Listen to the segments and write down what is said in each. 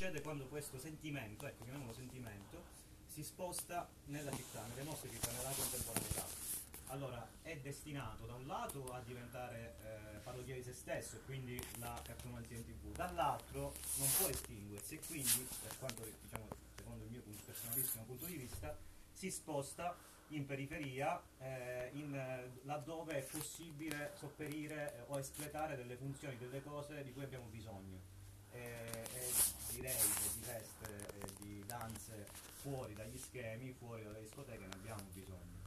succede quando questo sentimento, ecco chiamiamolo sentimento, si sposta nella città, nelle nostre città, nella contemporaneità. Allora, è destinato da un lato a diventare eh, parodia di se stesso, quindi la cartomanzia in tv, dall'altro non può estinguersi e quindi, per quanto diciamo, secondo il mio personalissimo punto di vista, si sposta in periferia, eh, in, eh, laddove è possibile sopperire eh, o espletare delle funzioni, delle cose di cui abbiamo bisogno. E, e direi che di feste e di danze fuori dagli schemi, fuori dalle discoteche ne abbiamo bisogno.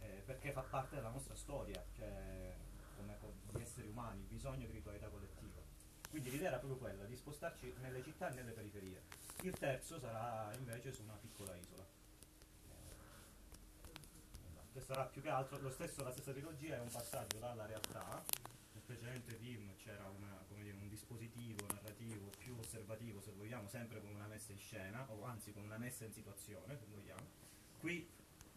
Eh, perché fa parte della nostra storia, cioè come di esseri umani, il bisogno di ritualità collettiva. Quindi l'idea era proprio quella di spostarci nelle città e nelle periferie. Il terzo sarà invece su una piccola isola che sarà più che altro lo stesso, la stessa trilogia è un passaggio dalla realtà nel precedente film c'era una, dire, un dispositivo narrativo più osservativo se vogliamo sempre con una messa in scena o anzi con una messa in situazione se vogliamo. Qui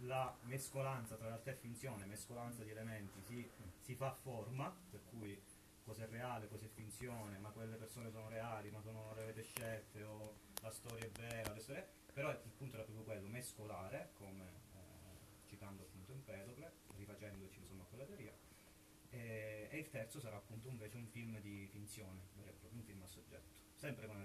la mescolanza tra realtà e finzione mescolanza di elementi si, si fa forma per cui cosa è reale, cosa è finzione ma quelle persone sono reali ma sono le avete scelte o la storia è vera però il punto era proprio quello mescolare come citando appunto Empedocle, rifacendoci insomma a quella teoria, e, e, il terzo sarà appunto invece un film di finzione, vero e proprio un film a soggetto, sempre con